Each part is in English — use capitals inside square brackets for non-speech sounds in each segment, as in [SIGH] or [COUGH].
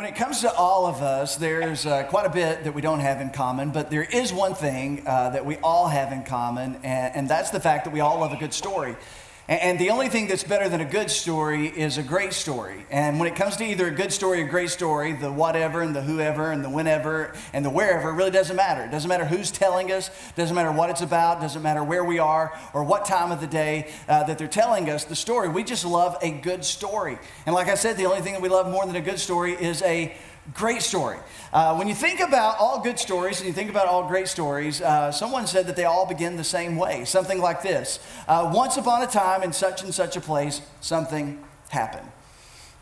when it comes to all of us, there's uh, quite a bit that we don't have in common, but there is one thing uh, that we all have in common, and, and, that's the fact that we all love a good story. And, the only thing that's better than a good story is a great story. And when it comes to either a good story or a great story, the whatever and the whoever and the whenever and the wherever really doesn't matter. It doesn't matter who's telling us, doesn't matter what it's about, doesn't matter where we are or what time of the day uh, that they're telling us the story. We just love a good story. And like I said, the only thing that we love more than a good story is a Great story. Uh, when you think about all good stories and you think about all great stories, uh, someone said that they all begin the same way. Something like this uh, Once upon a time, in such and such a place, something happened.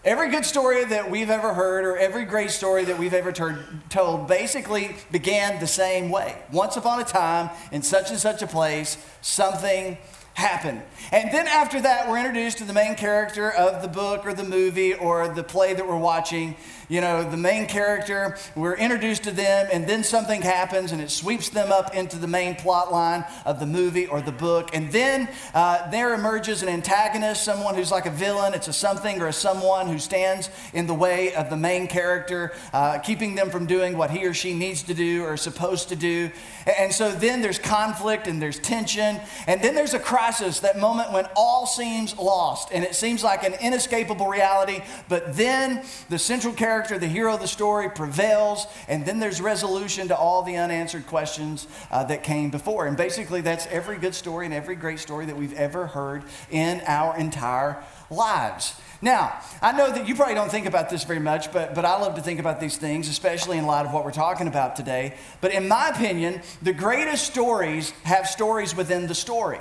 Every good story that we've ever heard, or every great story that we've ever ter- told, basically began the same way. Once upon a time, in such and such a place, something happen. And then after that, we're introduced to the main character of the book or the movie or the play that we're watching. You know, the main character, we're introduced to them, and then something happens and it sweeps them up into the main plot line of the movie or the book. And then uh, there emerges an antagonist, someone who's like a villain. It's a something or a someone who stands in the way of the main character, uh, keeping them from doing what he or she needs to do or is supposed to do. And so then there's conflict and there's tension, and then there's a crisis, that moment when all seems lost and it seems like an inescapable reality, but then the central character, the hero of the story, prevails, and then there's resolution to all the unanswered questions uh, that came before. And basically, that's every good story and every great story that we've ever heard in our entire lives. Now, I know that you probably don't think about this very much, but, but I love to think about these things, especially in light of what we're talking about today. But in my opinion, the greatest stories have stories within the story.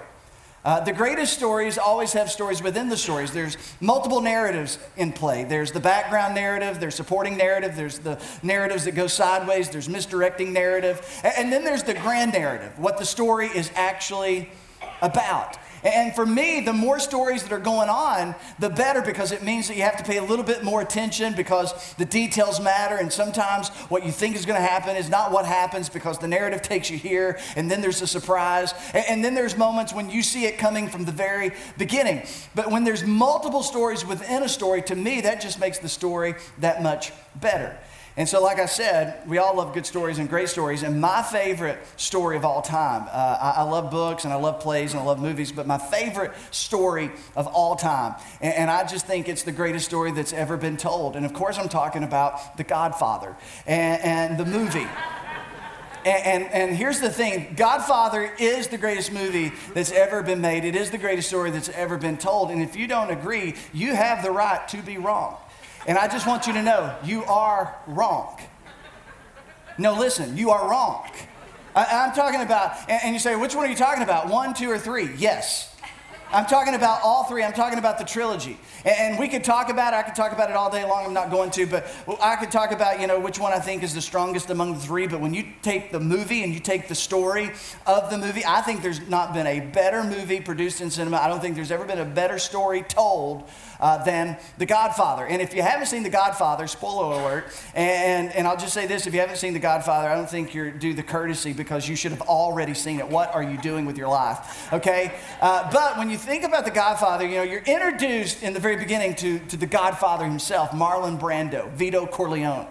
Uh, the greatest stories always have stories within the stories. There's multiple narratives in play. There's the background narrative, there's supporting narrative, there's the narratives that go sideways, there's misdirecting narrative, and, and then there's the grand narrative, what the story is actually about. And for me, the more stories that are going on, the better because it means that you have to pay a little bit more attention because the details matter. And sometimes what you think is going to happen is not what happens because the narrative takes you here and then there's a surprise. And then there's moments when you see it coming from the very beginning. But when there's multiple stories within a story, to me, that just makes the story that much better. And so, like I said, we all love good stories and great stories. And my favorite story of all time, uh, I, I, love books and I love plays and I love movies, but my favorite story of all time, and, and, I just think it's the greatest story that's ever been told. And of course, I'm talking about The Godfather and, and the movie. [LAUGHS] And, and, and, here's the thing Godfather is the greatest movie that's ever been made. It is the greatest story that's ever been told. And if you don't agree, you have the right to be wrong. And I just want you to know you are wrong. No, listen, you are wrong. I, am talking about, and, and you say, which one are you talking about? One, two, or three? Yes. I'm talking about all three. I'm talking about the trilogy. And we could talk about it. I could talk about it all day long. I'm not going to, but I could talk about, you know, which one I think is the strongest among the three. But when you take the movie and you take the story of the movie, I think there's not been a better movie produced in cinema. I don't think there's ever been a better story told uh, than The Godfather. And if you haven't seen The Godfather, spoiler alert, and, and I'll just say this if you haven't seen The Godfather, I don't think you're due the courtesy because you should have already seen it. What are you doing with your life? Okay? Uh, but when you think about The Godfather, you know, you're introduced in the very beginning to, to the Godfather himself, Marlon Brando, Vito Corleone.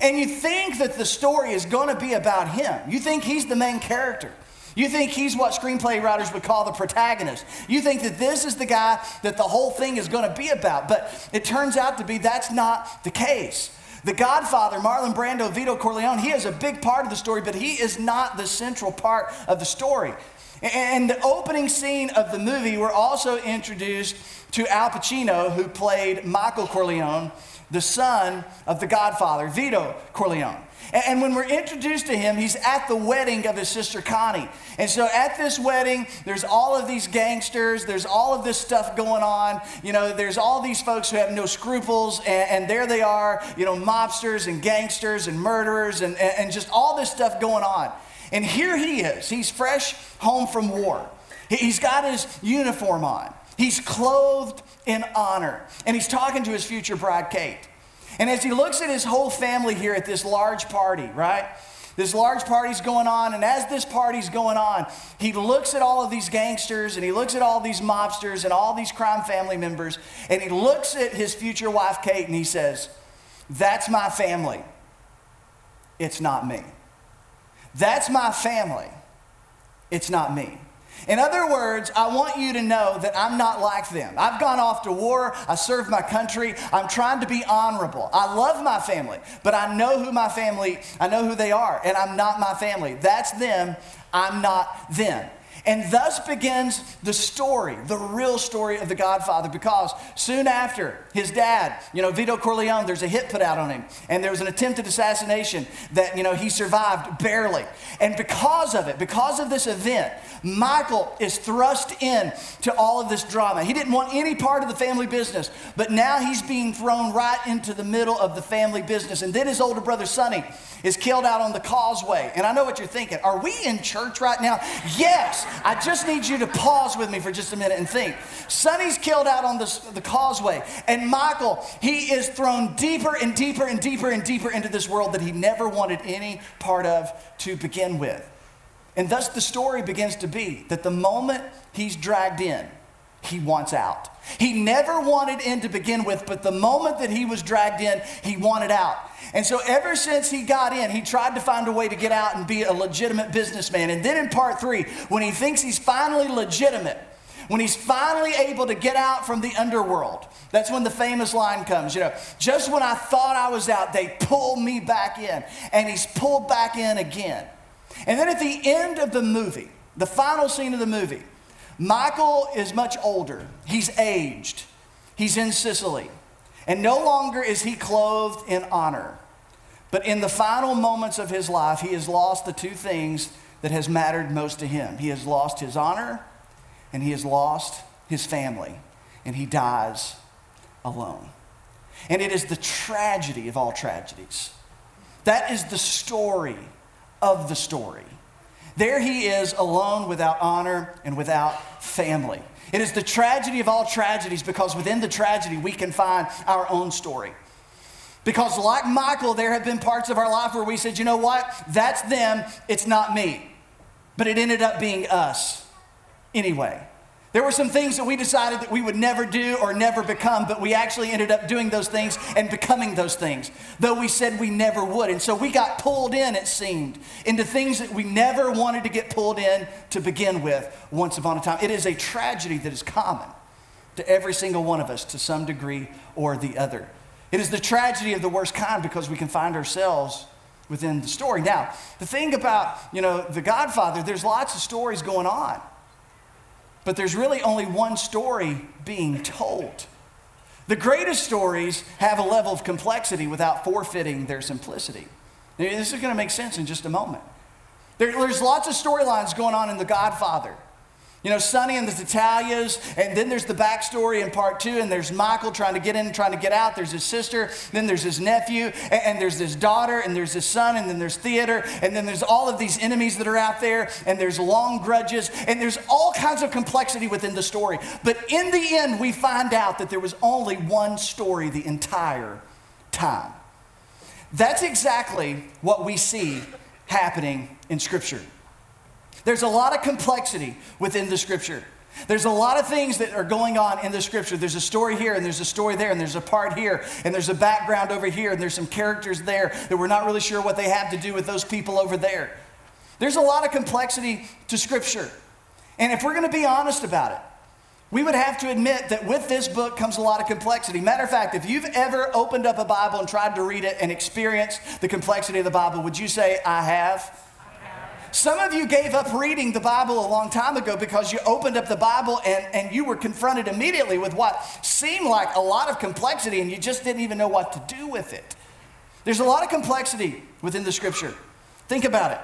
And you think that the story is going to be about him. You think he's the main character. You think he's what screenplay writers would call the protagonist. You think that this is the guy that the whole thing is going to be about. But it turns out to be that's not the case. The Godfather, Marlon Brando, Vito Corleone, he is a big part of the story, but he is not the central part of the story. And the opening scene of the movie, we're also introduced to Al Pacino, who played Michael Corleone, the son of the Godfather, Vito Corleone. And when we're introduced to him, he's at the wedding of his sister Connie. And so at this wedding, there's all of these gangsters, there's all of this stuff going on. You know, there's all these folks who have no scruples, and, and there they are, you know, mobsters and gangsters and murderers and, and just all this stuff going on. And here he is. He's fresh home from war. He's got his uniform on. He's clothed in honor. And he's talking to his future bride, Kate. And as he looks at his whole family here at this large party, right? This large party's going on, and as this party's going on, he looks at all of these gangsters and he looks at all these mobsters and all these crime family members, and he looks at his future wife, Kate, and he says, That's my family. It's not me. That's my family. It's not me. In other words, I want you to know that I'm not like them. I've gone off to war. I served my country. I'm trying to be honorable. I love my family, but I know who my family, I know who they are, and I'm not my family. That's them. I'm not them. And thus begins the story, the real story of the Godfather, because soon after his dad, you know, Vito Corleone, there's a hit put out on him, and there was an attempted assassination that, you know, he survived barely. And because of it, because of this event, Michael is thrust in to all of this drama. He didn't want any part of the family business, but now he's being thrown right into the middle of the family business. And then his older brother, Sonny, is killed out on the causeway. And I know what you're thinking. Are we in church right now? Yes. I just need you to pause with me for just a minute and think. Sonny's killed out on the, the causeway, and Michael, he is thrown deeper and deeper and deeper and deeper into this world that he never wanted any part of to begin with. And thus the story begins to be that the moment he's dragged in, he wants out. He never wanted in to begin with, but the moment that he was dragged in, he wanted out. And so, ever since he got in, he tried to find a way to get out and be a legitimate businessman. And then in part three, when he thinks he's finally legitimate, when he's finally able to get out from the underworld, that's when the famous line comes, you know, just when I thought I was out, they pulled me back in. And he's pulled back in again. And then at the end of the movie, the final scene of the movie, Michael is much older. He's aged. He's in Sicily. And no longer is he clothed in honor. But in the final moments of his life, he has lost the two things that has mattered most to him. He has lost his honor and he has lost his family. And he dies alone. And it is the tragedy of all tragedies. That is the story of the story. There he is alone without honor and without family. It is the tragedy of all tragedies because within the tragedy we can find our own story. Because, like Michael, there have been parts of our life where we said, you know what? That's them, it's not me. But it ended up being us anyway. There were some things that we decided that we would never do or never become, but we actually ended up doing those things and becoming those things, though we said we never would. And so we got pulled in, it seemed, into things that we never wanted to get pulled in to begin with once upon a time. It is a tragedy that is common to every single one of us to some degree or the other. It is the tragedy of the worst kind because we can find ourselves within the story. Now, the thing about, you know, The Godfather, there's lots of stories going on. But there's really only one story being told. The greatest stories have a level of complexity without forfeiting their simplicity. This is going to make sense in just a moment. There, there's lots of storylines going on in The Godfather. You know, Sonny and the Tattaglias, and then there's the backstory in part two, and there's Michael trying to get in, and trying to get out. There's his sister, then there's his nephew, and, and there's his daughter, and there's his son, and then there's theater, and then there's all of these enemies that are out there, and there's long grudges, and there's all kinds of complexity within the story. But in the end, we find out that there was only one story the entire time. That's exactly what we see happening in Scripture. There's a lot of complexity within the scripture. There's a lot of things that are going on in the scripture. There's a story here, and there's a story there, and there's a part here, and there's a background over here, and there's some characters there that we're not really sure what they have to do with those people over there. There's a lot of complexity to scripture. And if we're going to be honest about it, we would have to admit that with this book comes a lot of complexity. Matter of fact, if you've ever opened up a Bible and tried to read it and experienced the complexity of the Bible, would you say, I have? Some of you gave up reading the Bible a long time ago because you opened up the Bible and, and you were confronted immediately with what seemed like a lot of complexity and you just didn't even know what to do with it. There's a lot of complexity within the scripture. Think about it.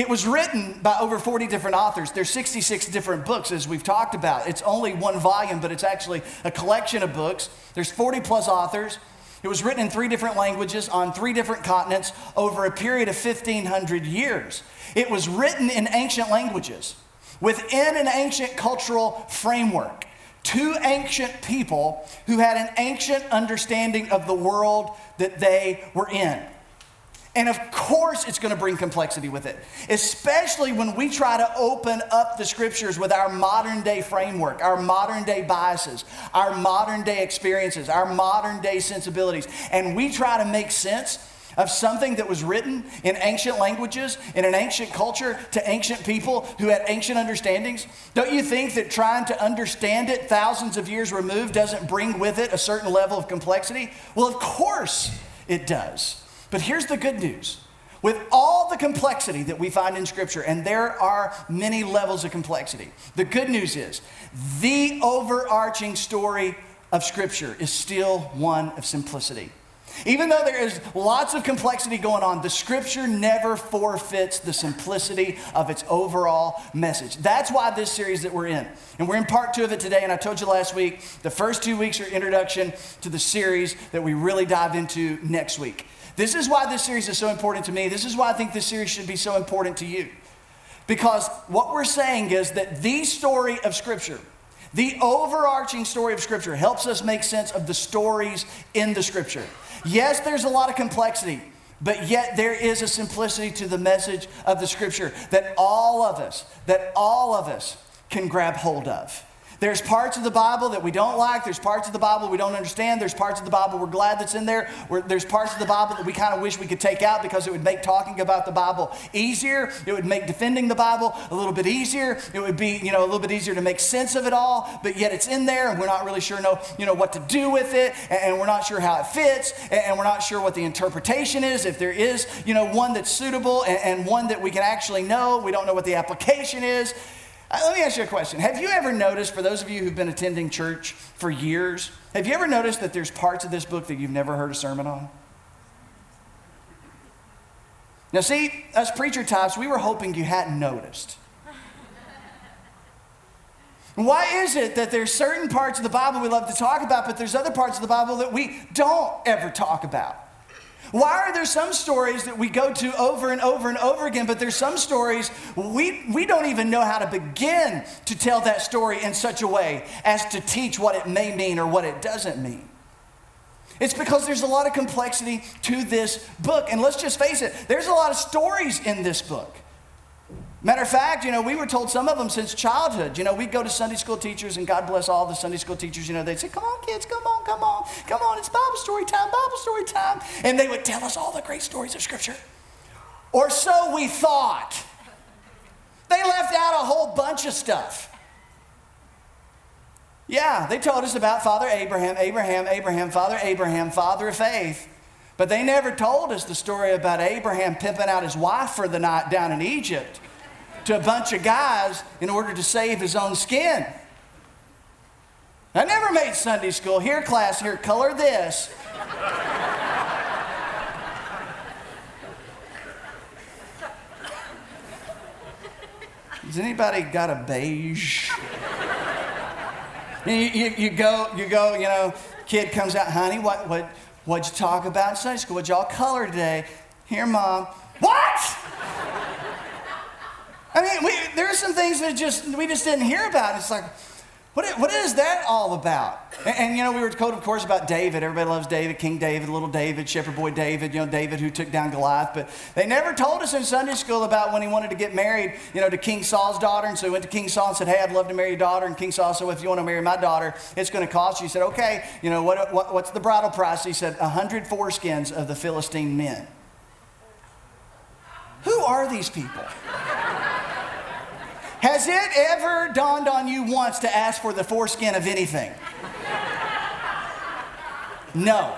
It was written by over 40 different authors. There's 66 different books, as we've talked about. It's only one volume, but it's actually a collection of books. There's 40 plus authors. It was written in three different languages on three different continents over a period of 1,500 years. It was written in ancient languages within an ancient cultural framework. To ancient people who had an ancient understanding of the world that they were in. And of course, it's going to bring complexity with it, especially when we try to open up the scriptures with our modern day framework, our modern day biases, our modern day experiences, our modern day sensibilities. And we try to make sense of something that was written in ancient languages, in an ancient culture, to ancient people who had ancient understandings? Don't you think that trying to understand it thousands of years removed doesn't bring with it a certain level of complexity? Well, of course it does. But here's the good news. With all the complexity that we find in Scripture, and there are many levels of complexity, the good news is the overarching story of Scripture is still one of simplicity. Even though there is lots of complexity going on, the scripture never forfeits the simplicity of its overall message. That's why this series that we're in. And we're in part two of it today. And I told you last week, the first two weeks are introduction to the series that we really dive into next week. This is why this series is so important to me. This is why I think this series should be so important to you. Because what we're saying is that the story of Scripture, the overarching story of Scripture, helps us make sense of the stories in the Scripture. Yes, there's a lot of complexity, but yet there is a simplicity to the message of the scripture that all of us, that all of us can grab hold of. There's parts of the Bible that we don't like. There's parts of the Bible we don't understand. There's parts of the Bible we're glad that's in there. there's parts of the Bible that we kind of wish we could take out because it would make talking about the Bible easier. It would make defending the Bible a little bit easier. It would be, you know, a little bit easier to make sense of it all. But yet it's in there, and we're not really sure know, you know, what to do with it, and, we're not sure how it fits, and, we're not sure what the interpretation is. If there is, you know, one that's suitable and, and one that we can actually know, we don't know what the application is. Uh, let me ask you a question. Have you ever noticed, for those of you who've been attending church for years, have you ever noticed that there's parts of this book that you've never heard a sermon on? Now, see, us preacher types, we were hoping you hadn't noticed. Why is it that there's certain parts of the Bible we love to talk about, but there's other parts of the Bible that we don't ever talk about? Why are there some stories that we go to over and over and over again, but there's some stories we, we don't even know how to begin to tell that story in such a way as to teach what it may mean or what it doesn't mean? It's because there's a lot of complexity to this book. And let's just face it, there's a lot of stories in this book. Matter of fact, you know, we were told some of them since childhood. You know, we'd go to Sunday school teachers, and God bless all the Sunday school teachers. You know, they'd say, Come on, kids, come on, come on, come on, it's Bible story time, Bible story time. And they would tell us all the great stories of Scripture. Or so we thought. They left out a whole bunch of stuff. Yeah, they told us about Father Abraham, Abraham, Abraham, Father Abraham, father of faith. But they never told us the story about Abraham pimping out his wife for the night down in Egypt to a bunch of guys in order to save his own skin. I never made Sunday school. Here, class, here, color this. Has anybody got a beige? you, you, you, go, you go, you know, kid comes out, honey, what, what, what'd you talk about in Sunday school? What'd y'all color today? Here, mom. I mean, we, there are some things that just we just didn't hear about. It's like, what, what is that all about? And, and, you know, we were told, of course, about David. Everybody loves David, King David, little David, shepherd boy David, you know, David who took down Goliath. But they never told us in Sunday school about when he wanted to get married, you know, to King Saul's daughter. And so he went to King Saul and said, Hey, I'd love to marry your daughter. And King Saul said, well, If you want to marry my daughter, it's going to cost you. He said, Okay, you know, what, what, what's the bridal price? He said, A hundred foreskins of the Philistine men. Who are these people? Has it ever dawned on you once to ask for the foreskin of anything? No.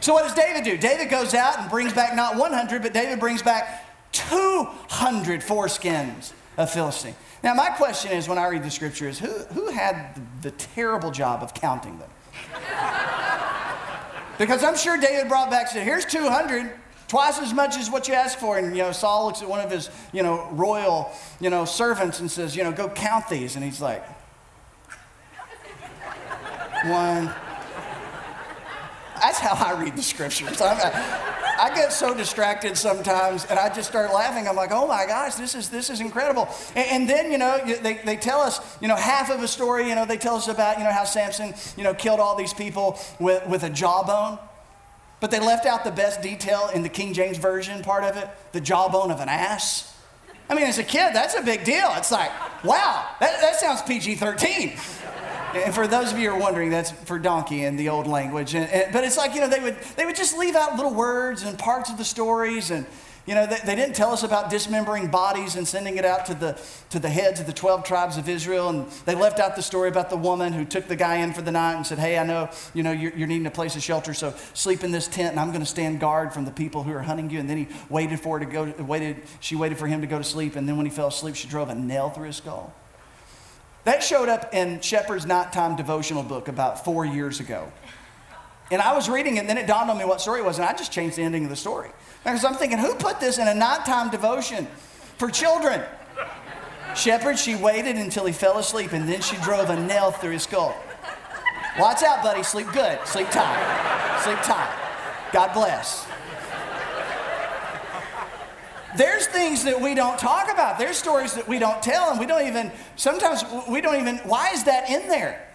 So what does David do? David goes out and brings back not 100, but David brings back 200 foreskins of Philistine. Now, my question is when I read the scriptures, who, who had the, the terrible job of counting them? because I'm sure David brought back, said, here's 200 twice as much as what you ask for. And, you know, Saul looks at one of his, you know, royal, you know, servants and says, you know, go count these. And he's like, one. That's how I read the scriptures. I, I get so distracted sometimes, and I just start laughing. I'm like, oh my gosh, this is, this is incredible. And, and then, you know, they, they tell us, you know, half of a story, you know, they tell us about, you know, how Samson, you know, killed all these people with, with a jawbone. But they left out the best detail in the King James Version part of it the jawbone of an ass. I mean, as a kid, that's a big deal. It's like, wow, that, that sounds PG 13. And for those of you who are wondering, that's for donkey in the old language. And, and, but it's like, you know, they would, they would just leave out little words and parts of the stories. And, you know, they, they, didn't tell us about dismembering bodies and sending it out to the, to the heads of the 12 tribes of Israel. And they left out the story about the woman who took the guy in for the night and said, hey, I know, you know, you're, you're needing a place of shelter, so sleep in this tent and I'm going to stand guard from the people who are hunting you. And then he waited for her to go, waited, she waited for him to go to sleep. And then when he fell asleep, she drove a nail through his skull. That showed up in Shepherd's Nighttime devotional book about four years ago. And I was reading it, and then it dawned on me what story it was, and I just changed the ending of the story. Because I'm thinking, who put this in a nighttime devotion for children? Shepherd, she waited until he fell asleep, and then she drove a nail through his skull. Watch out, buddy. Sleep good. Sleep tight. Sleep tight. God bless. There's things that we don't talk about. There's stories that we don't tell, and we don't even, sometimes we don't even, why is that in there?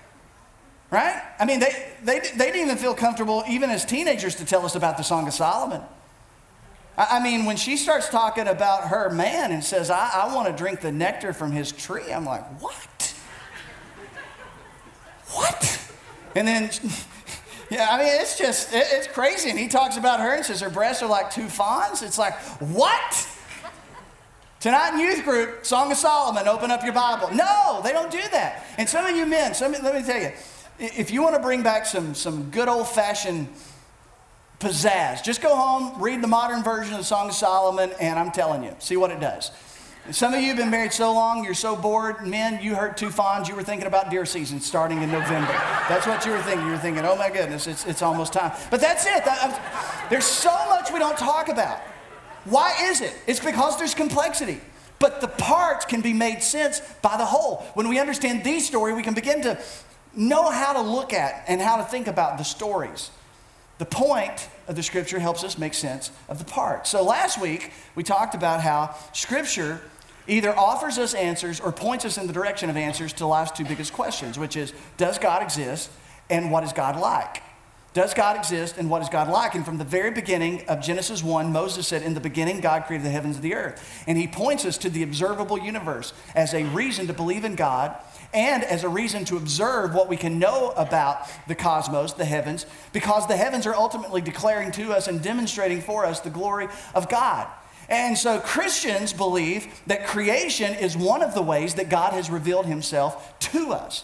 Right? I mean, they, they, they didn't even feel comfortable, even as teenagers, to tell us about the Song of Solomon. I, mean, when she starts talking about her man and says, I, I want to drink the nectar from his tree, I'm like, what? What? And then [LAUGHS] yeah, I mean, it's just, it's crazy. And he talks about her and says her breasts are like two fawns. It's like, what? Tonight in youth group, Song of Solomon, open up your Bible. No, they don't do that. And some of you men, some, let me tell you, if you want to bring back some, some good old fashioned pizzazz, just go home, read the modern version of the Song of Solomon, and I'm telling you, see what it does. Some of you have been married so long, you're so bored. Men, you heard two fawns, you were thinking about deer season starting in November. That's what you were thinking. You were thinking, oh my goodness, it's, it's almost time. But that's it. That, there's so much we don't talk about. Why is it? It's because there's complexity. But the parts can be made sense by the whole. When we understand the story, we can begin to know how to look at and how to think about the stories. The point of the scripture helps us make sense of the part. So last week, we talked about how scripture either offers us answers or points us in the direction of answers to life's two biggest questions, which is Does God exist and what is God like? Does God exist and what is God like? And from the very beginning of Genesis 1, Moses said, In the beginning, God created the heavens and the earth. And he points us to the observable universe as a reason to believe in God and as a reason to observe what we can know about the cosmos, the heavens, because the heavens are ultimately declaring to us and demonstrating for us the glory of God. And so Christians believe that creation is one of the ways that God has revealed himself to us.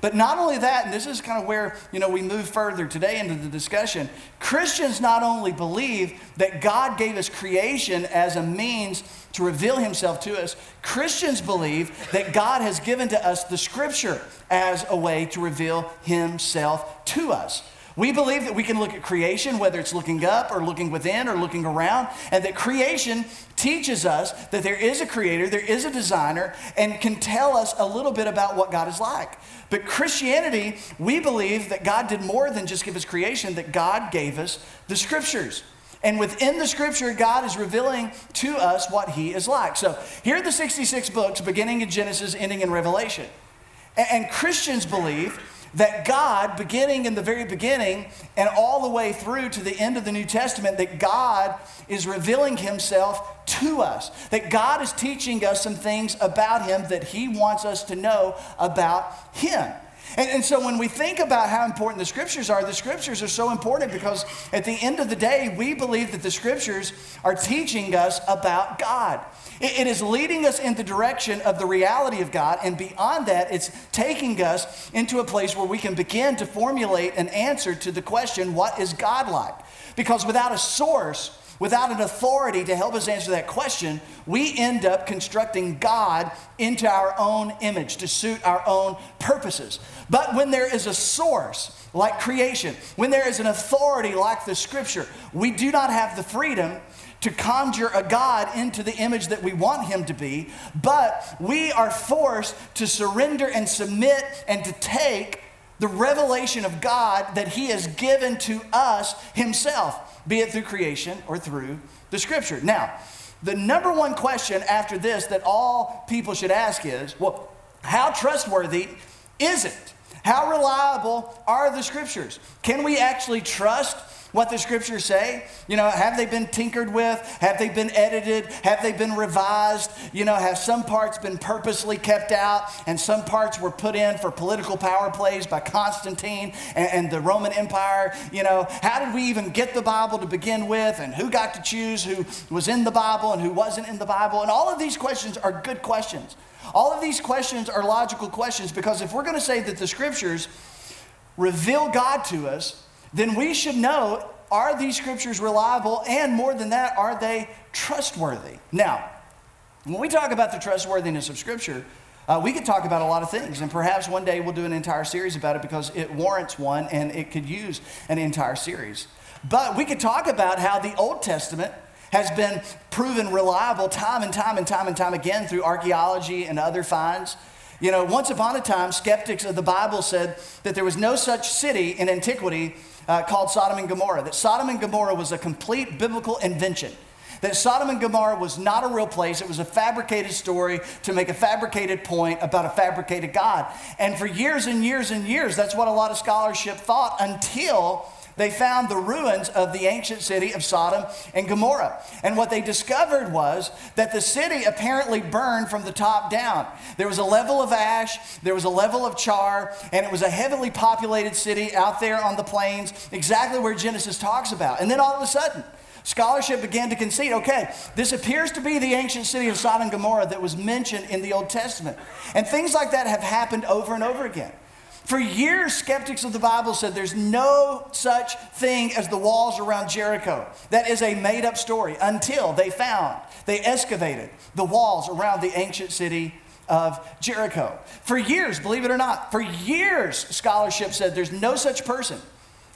But not only that, and this is kind of where you know we move further today into the discussion. Christians not only believe that God gave us creation as a means to reveal himself to us, Christians believe that God has given to us the scripture as a way to reveal himself to us. We believe that we can look at creation, whether it's looking up or looking within or looking around, and that creation teaches us that there is a creator, there is a designer, and can tell us a little bit about what God is like. But Christianity, we believe that God did more than just give us creation, that God gave us the scriptures. And within the scripture, God is revealing to us what He is like. So here are the 66 books, beginning in Genesis, ending in Revelation. And Christians believe that God, beginning in the very beginning and all the way through to the end of the New Testament, that God is revealing himself to us. That God is teaching us some things about him that he wants us to know about him. And, and, so when we think about how important the scriptures are, the scriptures are so important because at the end of the day, we believe that the scriptures are teaching us about God. It, it is leading us in the direction of the reality of God, and beyond that, it's taking us into a place where we can begin to formulate an answer to the question, what is God like? Because without a source, without an authority to help us answer that question, we end up constructing God into our own image to suit our own purposes. But when there is a source, like creation, when there is an authority like the scripture, we do not have the freedom to conjure a God into the image that we want him to be, but we are forced to surrender and submit and to take the revelation of God that he has given to us himself, be it through creation or through the scripture. Now, the number one question after this that all people should ask is well, how trustworthy is it? How reliable are the scriptures? Can we actually trust what the scriptures say? You know, have they been tinkered with? Have they been edited? Have they been revised? You know, have some parts been purposely kept out and some parts were put in for political power plays by Constantine and, and the Roman Empire? You know, how did we even get the Bible to begin with? And who got to choose who was in the Bible and who wasn't in the Bible? And all of these questions are good questions. All of these questions are logical questions because if we're going to say that the scriptures reveal God to us, then we should know are these scriptures reliable? And more than that, are they trustworthy? Now, when we talk about the trustworthiness of scripture, uh, we could talk about a lot of things, and perhaps one day we'll do an entire series about it because it warrants one and it could use an entire series. But we could talk about how the Old Testament has been proven reliable time and time and time and time again through archaeology and other finds. You know, once upon a time, skeptics of the Bible said that there was no such city in antiquity uh, called Sodom and Gomorrah, that Sodom and Gomorrah was a complete biblical invention. That Sodom and Gomorrah was not a real place. It was a fabricated story to make a fabricated point about a fabricated God. And for years and years and years, that's what a lot of scholarship thought until they found the ruins of the ancient city of Sodom and Gomorrah. And what they discovered was that the city apparently burned from the top down. There was a level of ash, there was a level of char, and it was a heavily populated city out there on the plains, exactly where Genesis talks about. And then all of a sudden, Scholarship began to concede okay, this appears to be the ancient city of Sodom and Gomorrah that was mentioned in the Old Testament. And things like that have happened over and over again. For years, skeptics of the Bible said there's no such thing as the walls around Jericho. That is a made up story until they found, they excavated the walls around the ancient city of Jericho. For years, believe it or not, for years, scholarship said there's no such person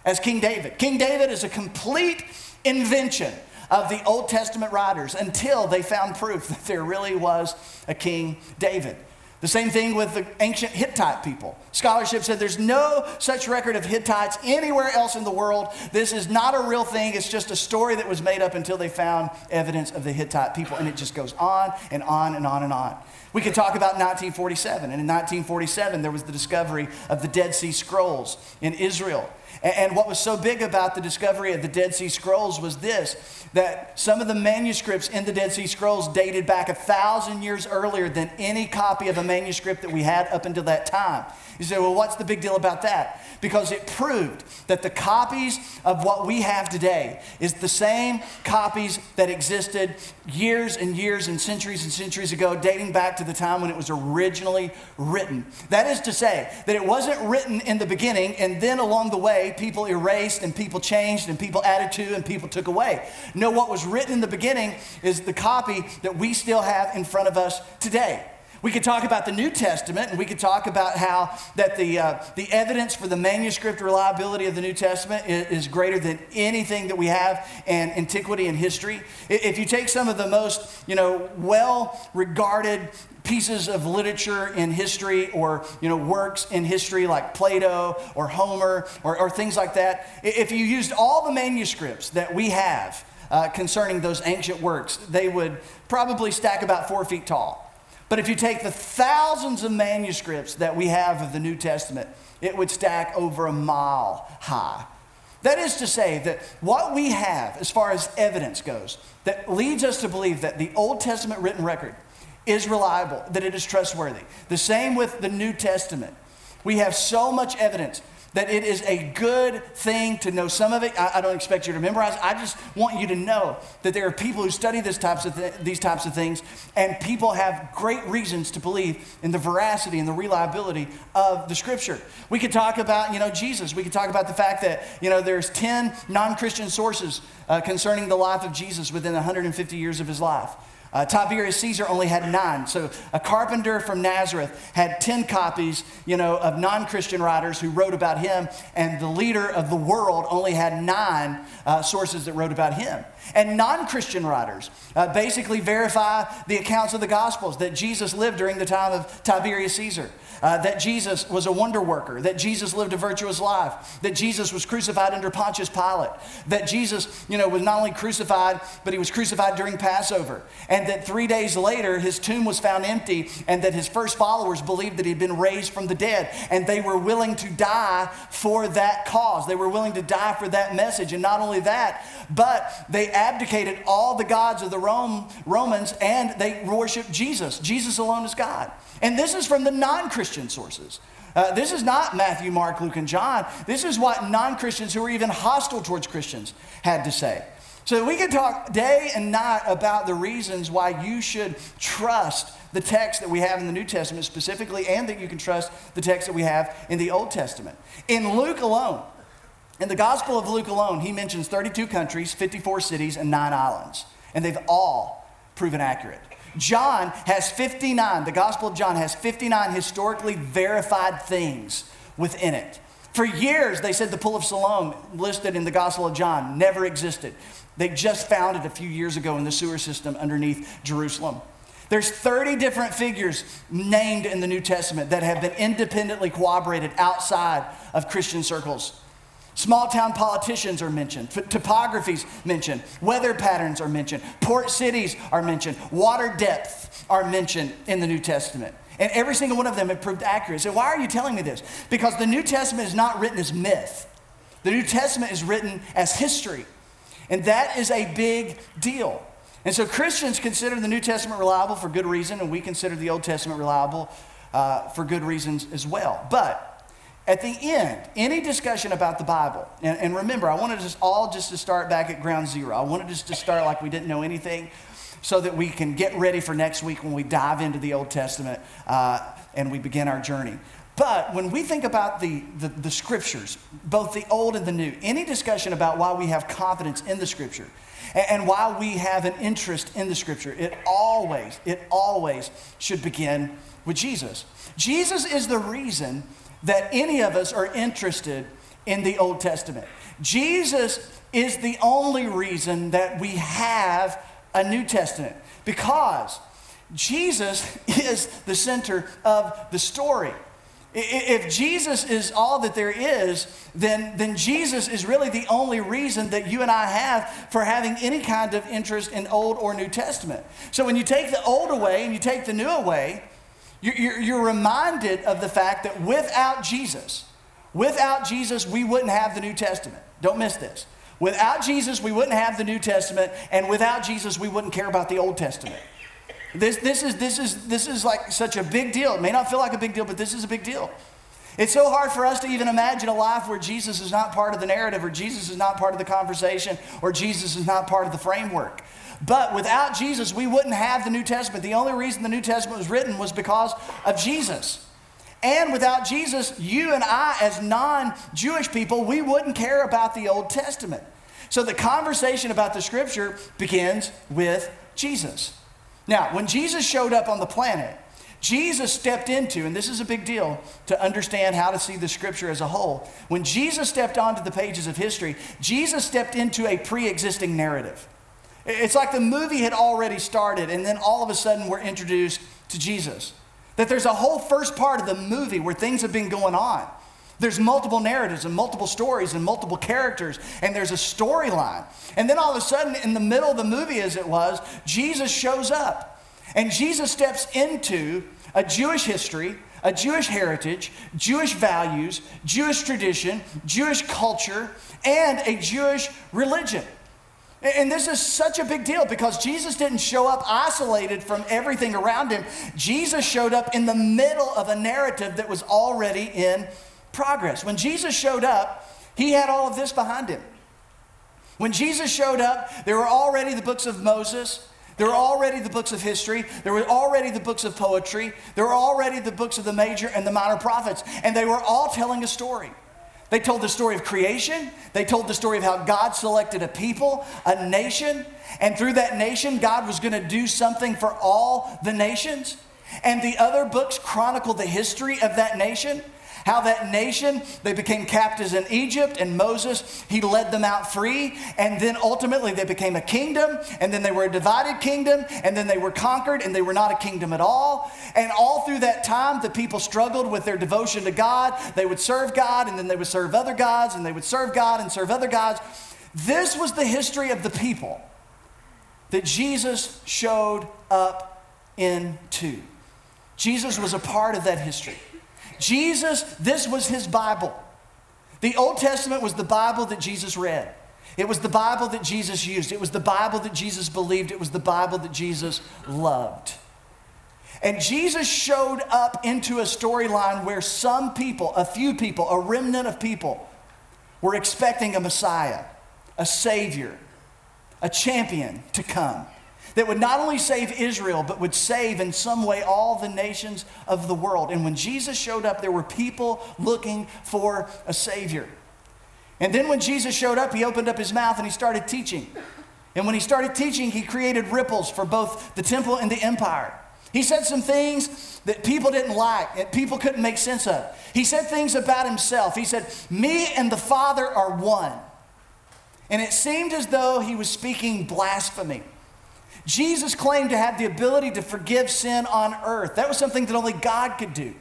as King David. King David is a complete invention of the Old Testament writers until they found proof [LAUGHS] that there really was a King David. The same thing with the ancient Hittite people. Scholarship said there's no such record of Hittites anywhere else in the world. This is not a real thing. It's just a story that was made up until they found evidence of the Hittite people. And it just goes on and on and on and on. We could talk about 1947. And in 1947, there was the discovery of the Dead Sea Scrolls in Israel. And what was so big about the discovery of the Dead Sea Scrolls was this that some of the manuscripts in the Dead Sea Scrolls dated back a thousand years earlier than any copy of a manuscript that we had up until that time. You say, well, what's the big deal about that? Because it proved that the copies of what we have today is the same copies that existed years and years and centuries and centuries ago, dating back to the time when it was originally written. That is to say, that it wasn't written in the beginning and then along the way people erased and people changed and people added to and people took away. No, what was written in the beginning is the copy that we still have in front of us today. We could talk about the New Testament, and we could talk about how that the, uh, the evidence for the manuscript reliability of the New Testament is, is, greater than anything that we have in antiquity and history. If you take some of the most, you know, well-regarded pieces of literature in history or you know works in history like plato or homer or, or things like that if you used all the manuscripts that we have uh, concerning those ancient works they would probably stack about four feet tall but if you take the thousands of manuscripts that we have of the New Testament, it would stack over a mile high. That is to say, that what we have as far as evidence goes, that leads us to believe that the Old Testament written record is reliable, that it is trustworthy. The same with the New Testament. We have so much evidence that it is a good thing to know some of it. I, I, don't expect you to memorize. I just want you to know that there are people who study types th- these types of things, and people have great reasons to believe in the veracity and the reliability of the Scripture. We could talk about, you know, Jesus. We could talk about the fact that, you know, there's 10 non-Christian sources uh, concerning the life of Jesus within 150 years of his life. Uh, Tiberius Caesar only had nine. So a carpenter from Nazareth had 10 copies, you know, of non-Christian writers who wrote about him. And the leader of the world only had nine uh, sources that wrote about him. And non-Christian writers uh, basically verify the accounts of the Gospels that Jesus lived during the time of Tiberius Caesar. Uh, that Jesus was a wonder worker, that Jesus lived a virtuous life, that Jesus was crucified under Pontius Pilate, that Jesus, you know, was not only crucified, but he was crucified during Passover. And that three days later his tomb was found empty, and that his first followers believed that he had been raised from the dead. And they were willing to die for that cause. They were willing to die for that message. And not only that, but they abdicated all the gods of the Rome, Romans and they worship Jesus. Jesus alone is God. And this is from the non Christian sources. Uh, this is not Matthew, Mark, Luke, and John. This is what non Christians who are even hostile towards Christians had to say. So we can talk day and night about the reasons why you should trust the text that we have in the New Testament specifically, and that you can trust the text that we have in the Old Testament. In Luke alone, in the Gospel of Luke alone, he mentions 32 countries, 54 cities, and nine islands. And they've all proven accurate. John has 59, the Gospel of John has 59 historically verified things within it. For years, they said the Pool of Siloam, listed in the Gospel of John, never existed. They just found it a few years ago in the sewer system underneath Jerusalem. There's 30 different figures named in the New Testament that have been independently corroborated outside of Christian circles. Small town politicians are mentioned, topographies mentioned, weather patterns are mentioned, port cities are mentioned, water depths are mentioned in the New Testament. And every single one of them have proved accurate. So, why are you telling me this? Because the New Testament is not written as myth, the New Testament is written as history. And that is a big deal. And so, Christians consider the New Testament reliable for good reason, and we consider the Old Testament reliable uh, for good reasons as well. But at the end, any discussion about the Bible, and, and remember, I wanted us all just to start back at ground zero. I wanted us to start like we didn't know anything so that we can get ready for next week when we dive into the Old Testament uh, and we begin our journey. But when we think about the, the, the, scriptures, both the old and the new, any discussion about why we have confidence in the scripture and, and why we have an interest in the scripture, it always, it always should begin with Jesus. Jesus is the reason that any of us are interested in the Old Testament. Jesus is the only reason that we have a New Testament because Jesus [LAUGHS] is the center of the story. If Jesus is all that there is, then, then Jesus is really the only reason that you and I have for having any kind of interest in Old or New Testament. So when you take the old away and you take the new away, you're reminded of the fact that without Jesus, without Jesus, we wouldn't have the New Testament. Don't miss this. Without Jesus, we wouldn't have the New Testament, and without Jesus, we wouldn't care about the Old Testament. This, this, is, this, is, this is like such a big deal. It may not feel like a big deal, but this is a big deal. It's so hard for us to even imagine a life where Jesus is not part of the narrative, or Jesus is not part of the conversation, or Jesus is not part of the framework. But without Jesus, we wouldn't have the New Testament. The only reason the New Testament was written was because of Jesus. And without Jesus, you and I, as non Jewish people, we wouldn't care about the Old Testament. So the conversation about the scripture begins with Jesus. Now, when Jesus showed up on the planet, Jesus stepped into, and this is a big deal to understand how to see the scripture as a whole. When Jesus stepped onto the pages of history, Jesus stepped into a pre existing narrative. It's like the movie had already started, and then all of a sudden we're introduced to Jesus. That there's a whole first part of the movie where things have been going on. There's multiple narratives and multiple stories and multiple characters, and there's a storyline. And then all of a sudden, in the middle of the movie, as it was, Jesus shows up. And Jesus steps into a Jewish history, a Jewish heritage, Jewish values, Jewish tradition, Jewish culture, and a Jewish religion. And this is such a big deal because Jesus didn't show up isolated from everything around him. Jesus showed up in the middle of a narrative that was already in progress. When Jesus showed up, he had all of this behind him. When Jesus showed up, there were already the books of Moses. There were already the books of history. There were already the books of poetry. There were already the books of the major and the minor prophets. And they were all telling a story. They told the story of creation. They told the story of how God selected a people, a nation, and through that nation, God was going to do something for all the nations. And the other books chronicle the history of that nation how that nation, they became captives in Egypt, and Moses, he led them out free. And then ultimately they became a kingdom, and then they were a divided kingdom, and then they were conquered, and they were not a kingdom at all. And all through that time, the people struggled with their devotion to God. They would serve God, and then they would serve other gods, and they would serve God and serve other gods. This was the history of the people. that Jesus showed up into. Jesus was a part of that history. Jesus, this was his Bible. The Old Testament was the Bible that Jesus read. It was the Bible that Jesus used. It was the Bible that Jesus believed. It was the Bible that Jesus loved. And Jesus showed up into a storyline where some people, a few people, a remnant of people, were expecting a Messiah, a Savior, a champion to come that would not only save Israel, but would save in some way all the nations of the world. And when Jesus showed up, there were people looking for a Savior. And then when Jesus showed up, he opened up his mouth and he started teaching. And when he started teaching, he created ripples for both the temple and the empire. He said some things that people didn't like, that people couldn't make sense of. He said things about himself. He said, Me and the Father are one. And it seemed as though he was speaking blasphemy. Jesus claimed to have the ability to forgive sin on earth. That was something that only God could do.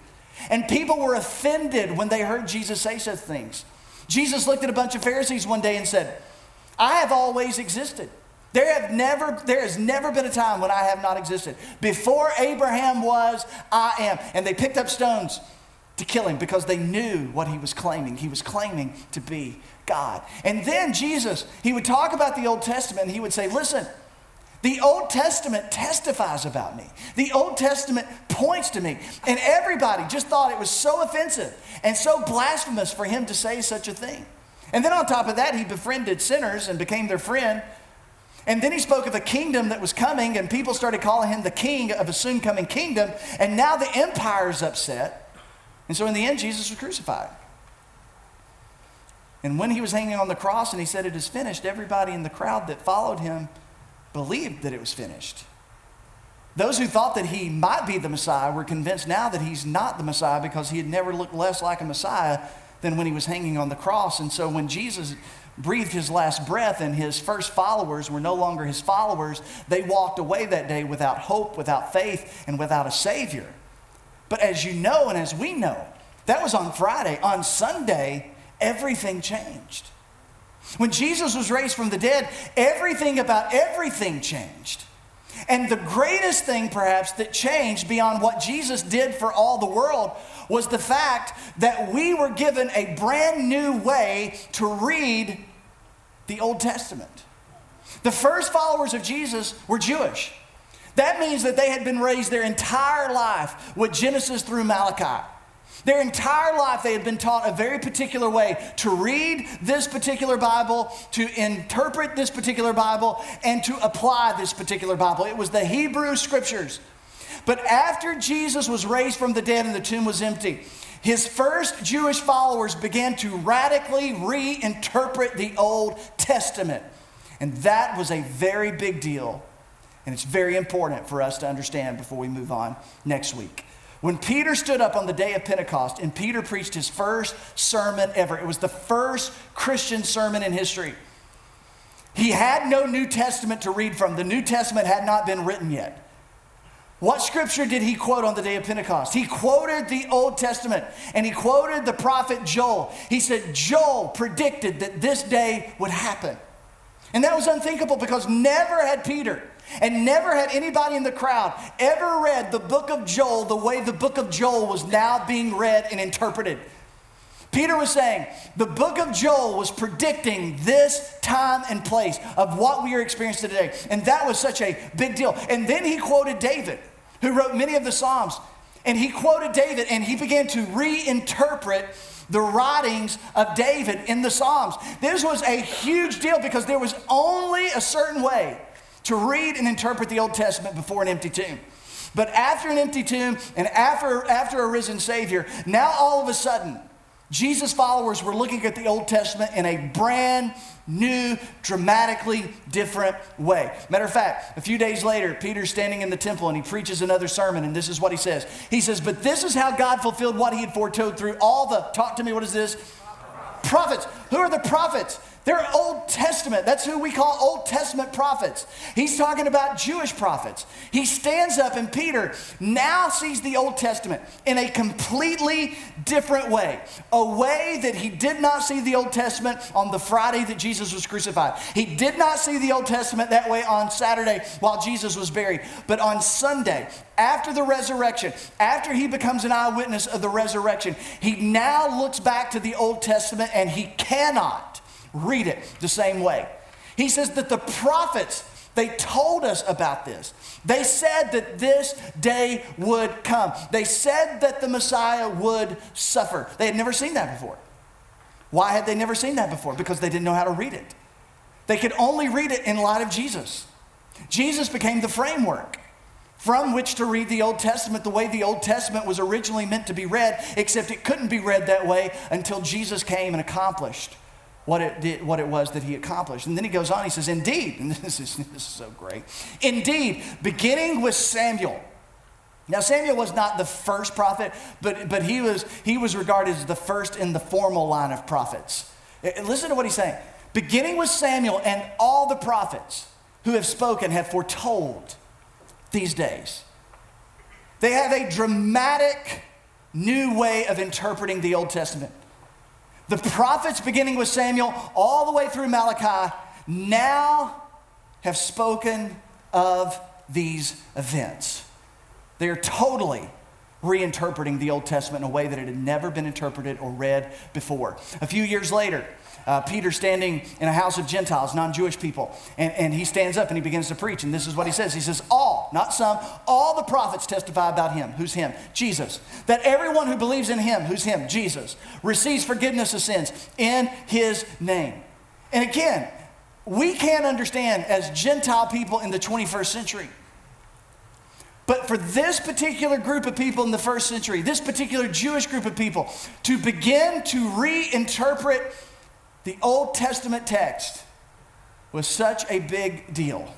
And people were offended when they heard Jesus say such things. Jesus looked at a bunch of Pharisees one day and said, I have always existed. There, have never, there has never been a time when I have not existed. Before Abraham was, I am. And they picked up stones to kill him because they knew what he was claiming. He was claiming to be God. And then Jesus, he would talk about the Old Testament he would say, Listen, the Old Testament testifies about me. The Old Testament points to me. And everybody just thought it was so offensive and so blasphemous for him to say such a thing. And then on top of that, he befriended sinners and became their friend. And then he spoke of a kingdom that was coming, and people started calling him the king of a soon coming kingdom. And now the empire's upset. And so in the end, Jesus was crucified. And when he was hanging on the cross and he said, It is finished, everybody in the crowd that followed him believed that it was finished. Those who thought that he might be the Messiah were convinced now that he's not the Messiah because he had never looked less like a Messiah than when he was hanging on the cross. And so when Jesus breathed his last breath and his first followers were no longer his followers, they walked away that day without hope, without faith, and without a Savior. But as you know, and as we know, that was on Friday. On Sunday, everything changed. When Jesus was raised from the dead, everything about everything changed. And the greatest thing, perhaps, that changed beyond what Jesus did for all the world was the fact that we were given a brand new way to read the Old Testament. The first followers of Jesus were Jewish. That means that they had been raised their entire life with Genesis through Malachi. Their entire life, they had been taught a very particular way to read this particular Bible, to interpret this particular Bible, and to apply this particular Bible. It was the Hebrew scriptures. But after Jesus was raised from the dead and the tomb was empty, his first Jewish followers began to radically reinterpret the Old Testament. And that was a very big deal. And it's very important for us to understand before we move on next week. When Peter stood up on the day of Pentecost and Peter preached his first sermon ever, it was the first Christian sermon in history. He had no New Testament to read from, the New Testament had not been written yet. What scripture did he quote on the day of Pentecost? He quoted the Old Testament and he quoted the prophet Joel. He said, Joel predicted that this day would happen. And that was unthinkable because never had Peter and never had anybody in the crowd ever read the book of Joel the way the book of Joel was now being read and interpreted. Peter was saying the book of Joel was predicting this time and place of what we are experiencing today. And that was such a big deal. And then he quoted David, who wrote many of the Psalms. And he quoted David and he began to reinterpret the writings of David in the Psalms. This was a huge deal because there was only a certain way to read and interpret the Old Testament before an empty tomb. But after an empty tomb and after, after a risen Savior, now all of a sudden, Jesus' followers were looking at the Old Testament in a brand new, dramatically different way. Matter of fact, a few days later, Peter's standing in the temple and he preaches another sermon, and this is what he says. He says, But this is how God fulfilled what he had foretold through all the, talk to me, what is this? Prophets. Who are the prophets? They're Old Testament. That's who we call Old Testament prophets. He's talking about Jewish prophets. He stands up, and Peter now sees the Old Testament in a completely different way. A way that he did not see the Old Testament on the Friday that Jesus was crucified. He did not see the Old Testament that way on Saturday while Jesus was buried. But on Sunday, after the resurrection, after he becomes an eyewitness of the resurrection, he now looks back to the Old Testament and he cannot read it the same way. He says that the prophets, they told us about this. They said that this day would come. They said that the Messiah would suffer. They had never seen that before. Why had they never seen that before? Because they didn't know how to read it. They could only read it in light of Jesus. Jesus became the framework from which to read the Old Testament the way the Old Testament was originally meant to be read, except it couldn't be read that way until Jesus came and accomplished what it, did, what it was that he accomplished. And then he goes on, he says, Indeed, [LAUGHS] and this is, this is so great, indeed, beginning with Samuel. Now, Samuel was not the first prophet, but, but he, was, he was regarded as the first in the formal line of prophets. Eh, eh, listen to what he's saying. Beginning with Samuel and all the prophets who have spoken have foretold these days. They have a dramatic new way of interpreting the Old Testament. The prophets, beginning with Samuel all the way through Malachi, now have spoken of these events. They are totally reinterpreting the Old Testament in a way that it had never been interpreted or read before. A few years later, uh, Peter standing in a house of Gentiles, non Jewish people, and, and he stands up and he begins to preach. And this is what he says He says, All, not some, all the prophets testify about him. Who's him? Jesus. That everyone who believes in him, who's him? Jesus, receives forgiveness of sins in his name. And again, we can't understand as Gentile people in the 21st century. But for this particular group of people in the first century, this particular Jewish group of people, to begin to reinterpret the Old Testament text was such a big deal.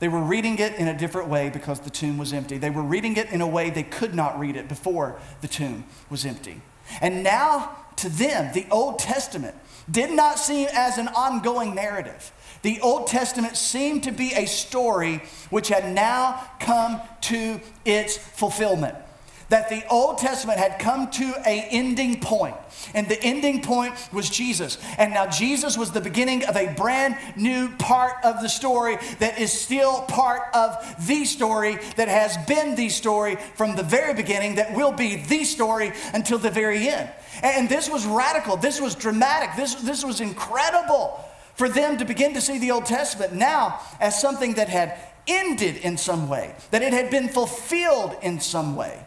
They were reading it in a different way because the tomb was empty. They were reading it in a way they could not read it before the tomb was empty. And now, to them, the Old Testament did not seem as an ongoing narrative. The Old Testament seemed to be a story which had now come to its fulfillment that the Old Testament had come to a ending point, and the ending point was Jesus. And now Jesus was the beginning of a brand new part of the story that is still part of the story that has been the story from the very beginning, that will be the story until the very end. And this was radical, this was dramatic, this, this was incredible for them to begin to see the Old Testament now as something that had ended in some way, that it had been fulfilled in some way.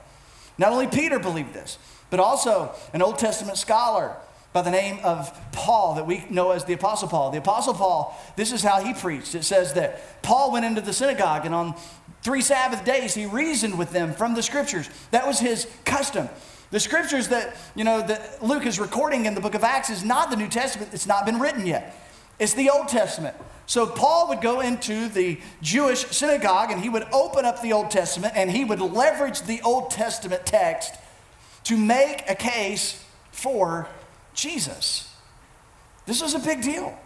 Not only Peter believed this, but also an Old Testament scholar by the name of Paul, that we know as the Apostle Paul. The Apostle Paul, this is how he preached. It says that Paul went into the synagogue and on three Sabbath days he reasoned with them from the scriptures. That was his custom. The scriptures that, you know, that Luke is recording in the book of Acts is not the New Testament, it's not been written yet. It's the Old Testament. So Paul would go into the Jewish synagogue and he would open up the Old Testament and he would leverage the Old Testament text to make a case for Jesus. This was a big deal.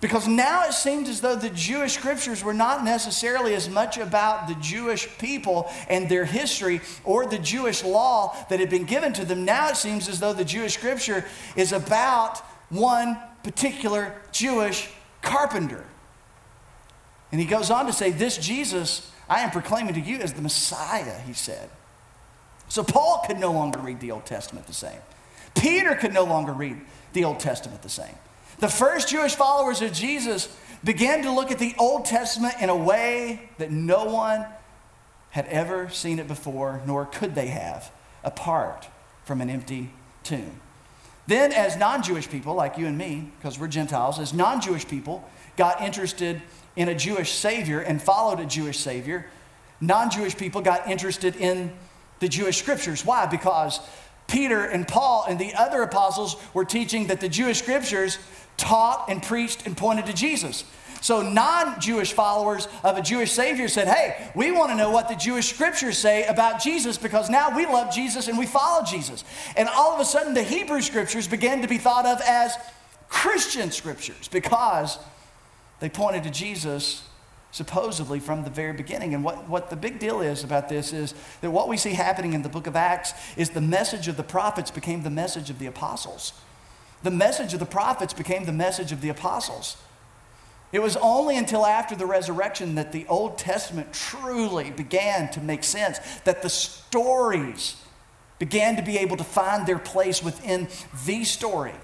Because now it seemed as though the Jewish scriptures were not necessarily as much about the Jewish people and their history or the Jewish law that had been given to them. Now it seems as though the Jewish scripture is about one particular Jewish carpenter. And he goes on to say, This Jesus I am proclaiming to you as the Messiah, he said. So Paul could no longer read the Old Testament the same. Peter could no longer read the Old Testament the same. The first Jewish followers of Jesus began to look at the Old Testament in a way that no one had ever seen it before, nor could they have, apart from an empty tomb. Then, as non Jewish people like you and me, because we're Gentiles, as non Jewish people got interested in a Jewish Savior and followed a Jewish Savior, non Jewish people got interested in the Jewish scriptures. Why? Because Peter and Paul and the other apostles were teaching that the Jewish scriptures taught and preached and pointed to Jesus. So, non Jewish followers of a Jewish Savior said, Hey, we want to know what the Jewish scriptures say about Jesus because now we love Jesus and we follow Jesus. And all of a sudden, the Hebrew scriptures began to be thought of as Christian scriptures because they pointed to Jesus supposedly from the very beginning. And what, what the big deal is about this is that what we see happening in the book of Acts is the message of the prophets became the message of the apostles. The message of the prophets became the message of the apostles. It was only until after the resurrection that the Old Testament truly began to make sense, that the stories began to be able to find their place within the story.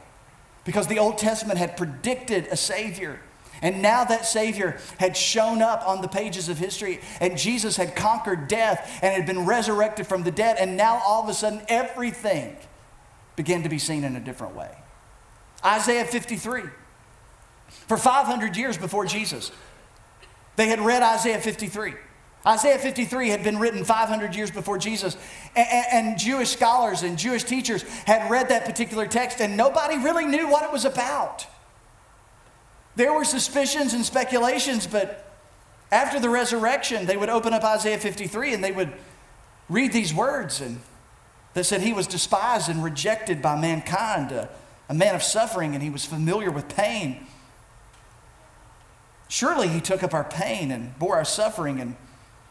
Because the Old Testament had predicted a Savior. And now that Savior had shown up on the pages of history, and Jesus had conquered death and had been resurrected from the dead, and now all of a sudden everything began to be seen in a different way. Isaiah 53. For 500 years before Jesus, they had read Isaiah 53. Isaiah 53 had been written 500 years before Jesus, and, and, Jewish scholars and Jewish teachers had read that particular text, and nobody really knew what it was about. There were suspicions and speculations, but after the resurrection, they would open up Isaiah 53 and they would read these words and that said he was despised and rejected by mankind, a, a man of suffering, and he was familiar with pain. Surely he took up our pain and bore our suffering and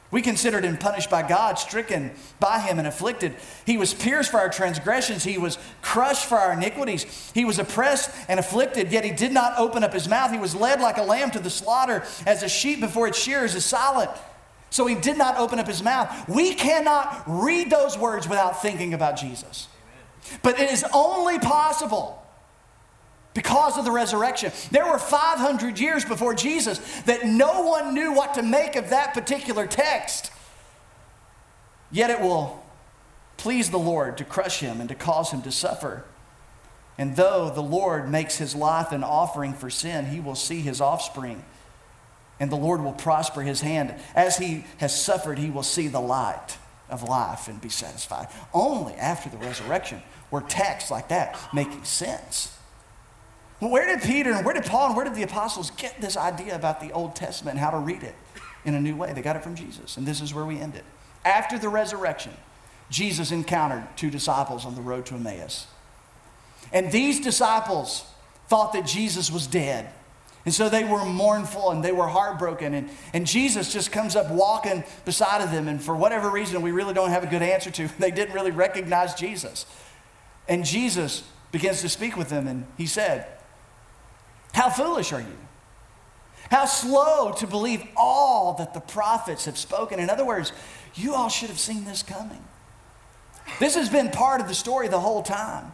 we considered him punished by God, stricken by him, and afflicted. He was pierced for our transgressions. He was crushed for our iniquities. He was oppressed and afflicted, yet he did not open up his mouth. He was led like a lamb to the slaughter, as a sheep before its shears is silent. So he did not open up his mouth. We cannot read those words without thinking about Jesus. But it is only possible because of the resurrection. There were 500 years before Jesus that no one knew what to make of that particular text. Yet it will please the Lord to crush him and to cause him to suffer. And though the Lord makes his life an offering for sin, he will see his offspring. And the Lord will prosper his hand. As he has suffered, he will see the light of life and be satisfied. Only after the resurrection were texts like that making sense. Where did Peter and where did Paul and where did the apostles get this idea about the Old Testament and how to read it in a new way? They got it from Jesus. And this is where we end it. After the resurrection, Jesus encountered two disciples on the road to Emmaus. And these disciples thought that Jesus was dead. And so they were mournful and they were heartbroken. And, and Jesus just comes up walking beside of them. And for whatever reason, we really don't have a good answer to, [LAUGHS] they didn't really recognize Jesus. And Jesus begins to speak with them. And he said, how foolish are you? How slow to believe all that the prophets have spoken. In other words, you all should have seen this coming. This has been part of the story the whole time.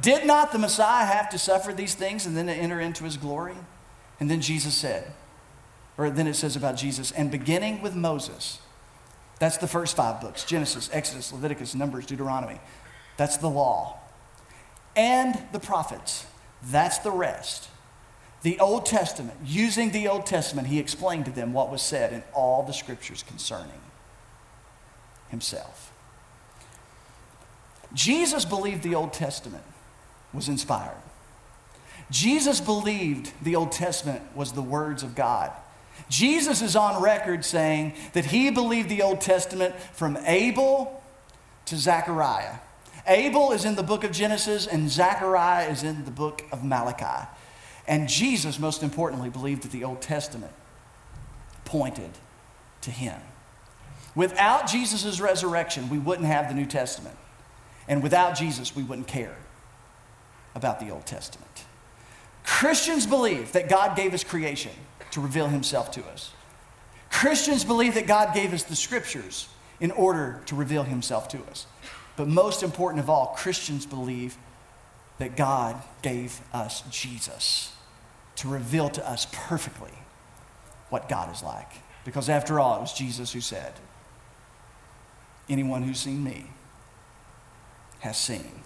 Did not the Messiah have to suffer these things and then enter into his glory? And then Jesus said, or then it says about Jesus, and beginning with Moses, that's the first five books Genesis, Exodus, Leviticus, Numbers, Deuteronomy. That's the law. And the prophets, that's the rest the Old Testament, using the Old Testament, he explained to them what was said in all the scriptures concerning himself. Jesus believed the Old Testament was inspired. Jesus believed the Old Testament was the words of God. Jesus is on record saying that he believed the Old Testament from Abel to Zechariah. Abel is in the book of Genesis, and Zechariah is in the book of Malachi. And Jesus, most importantly, believed that the Old Testament pointed to him. Without Jesus' resurrection, we wouldn't have the New Testament. And without Jesus, we wouldn't care about the Old Testament. Christians believe that God gave us creation to reveal himself to us. Christians believe that God gave us the scriptures in order to reveal himself to us. But most important of all, Christians believe that God gave us Jesus to reveal to us perfectly what God is like. Because after all, it was Jesus who said, Anyone who's seen me has seen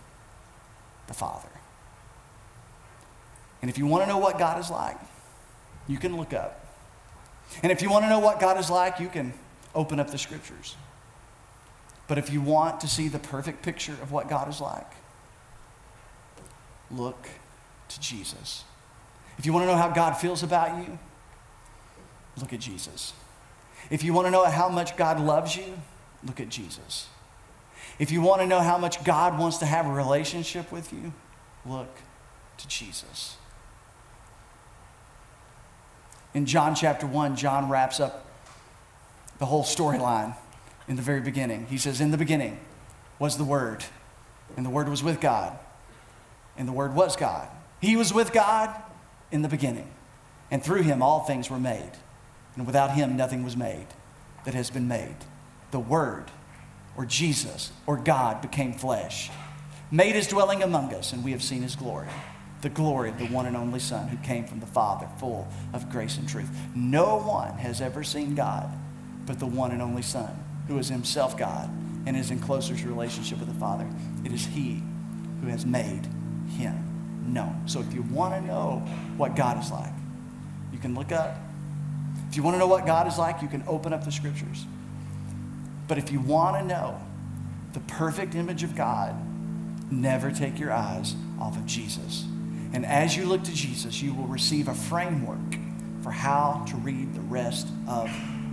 the Father. And if you want to know what God is like, you can look up. And if you want to know what God is like, you can open up the scriptures. But if you want to see the perfect picture of what God is like, look to Jesus. If you want to know how God feels about you, look at Jesus. If you want to know how much God loves you, look at Jesus. If you want to know how much God wants to have a relationship with you, look to Jesus. In John chapter 1, John wraps up the whole storyline in the very beginning. He says, In the beginning was the Word, and the Word was with God, and the Word was God. He was with God in the beginning, and through him all things were made. And without him nothing was made that has been made. The Word, or Jesus, or God became flesh, made his dwelling among us, and we have seen his glory the glory of the one and only Son who came from the Father, full of grace and truth. No one has ever seen God but the one and only Son, who is himself God and is in closest relationship with the Father. It is he who has made him known. So if you want to know what God is like, you can look up. If you want to know what God is like, you can open up the scriptures. But if you want to know the perfect image of God, never take your eyes off of Jesus. And as you look to Jesus, you will receive a framework for how to read the rest of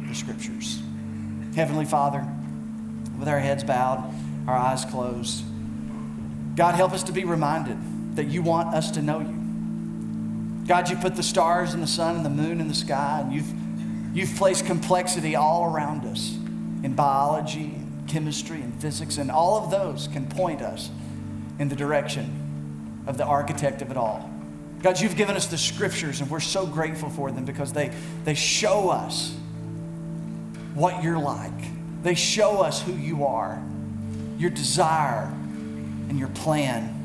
the scriptures. Heavenly Father, with our heads bowed, our eyes closed, God, help us to be reminded that you want us to know you. God, you put the stars and the sun and the moon in the sky, and you've, you've placed complexity all around us in biology, and chemistry, and physics, and all of those can point us in the direction of the architect of it all. God, you've given us the scriptures, and we're so grateful for them because they, they show us what you're like. They show us who you are, your desire, and your plan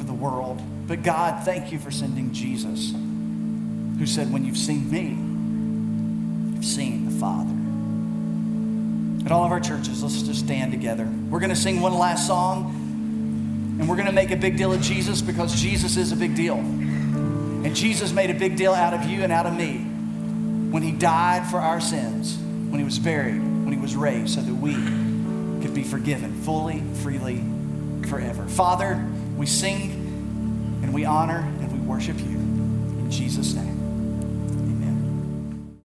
for the world. But God, thank you for sending Jesus, who said, When you've seen me, you've seen the Father. At all of our churches, let's just stand together. We're going to sing one last song. And we're going to make a big deal of Jesus because Jesus is a big deal. And Jesus made a big deal out of you and out of me when he died for our sins, when he was buried, when he was raised, so that we could be forgiven fully, freely, forever. Father, we sing and we honor and we worship you. In Jesus' name.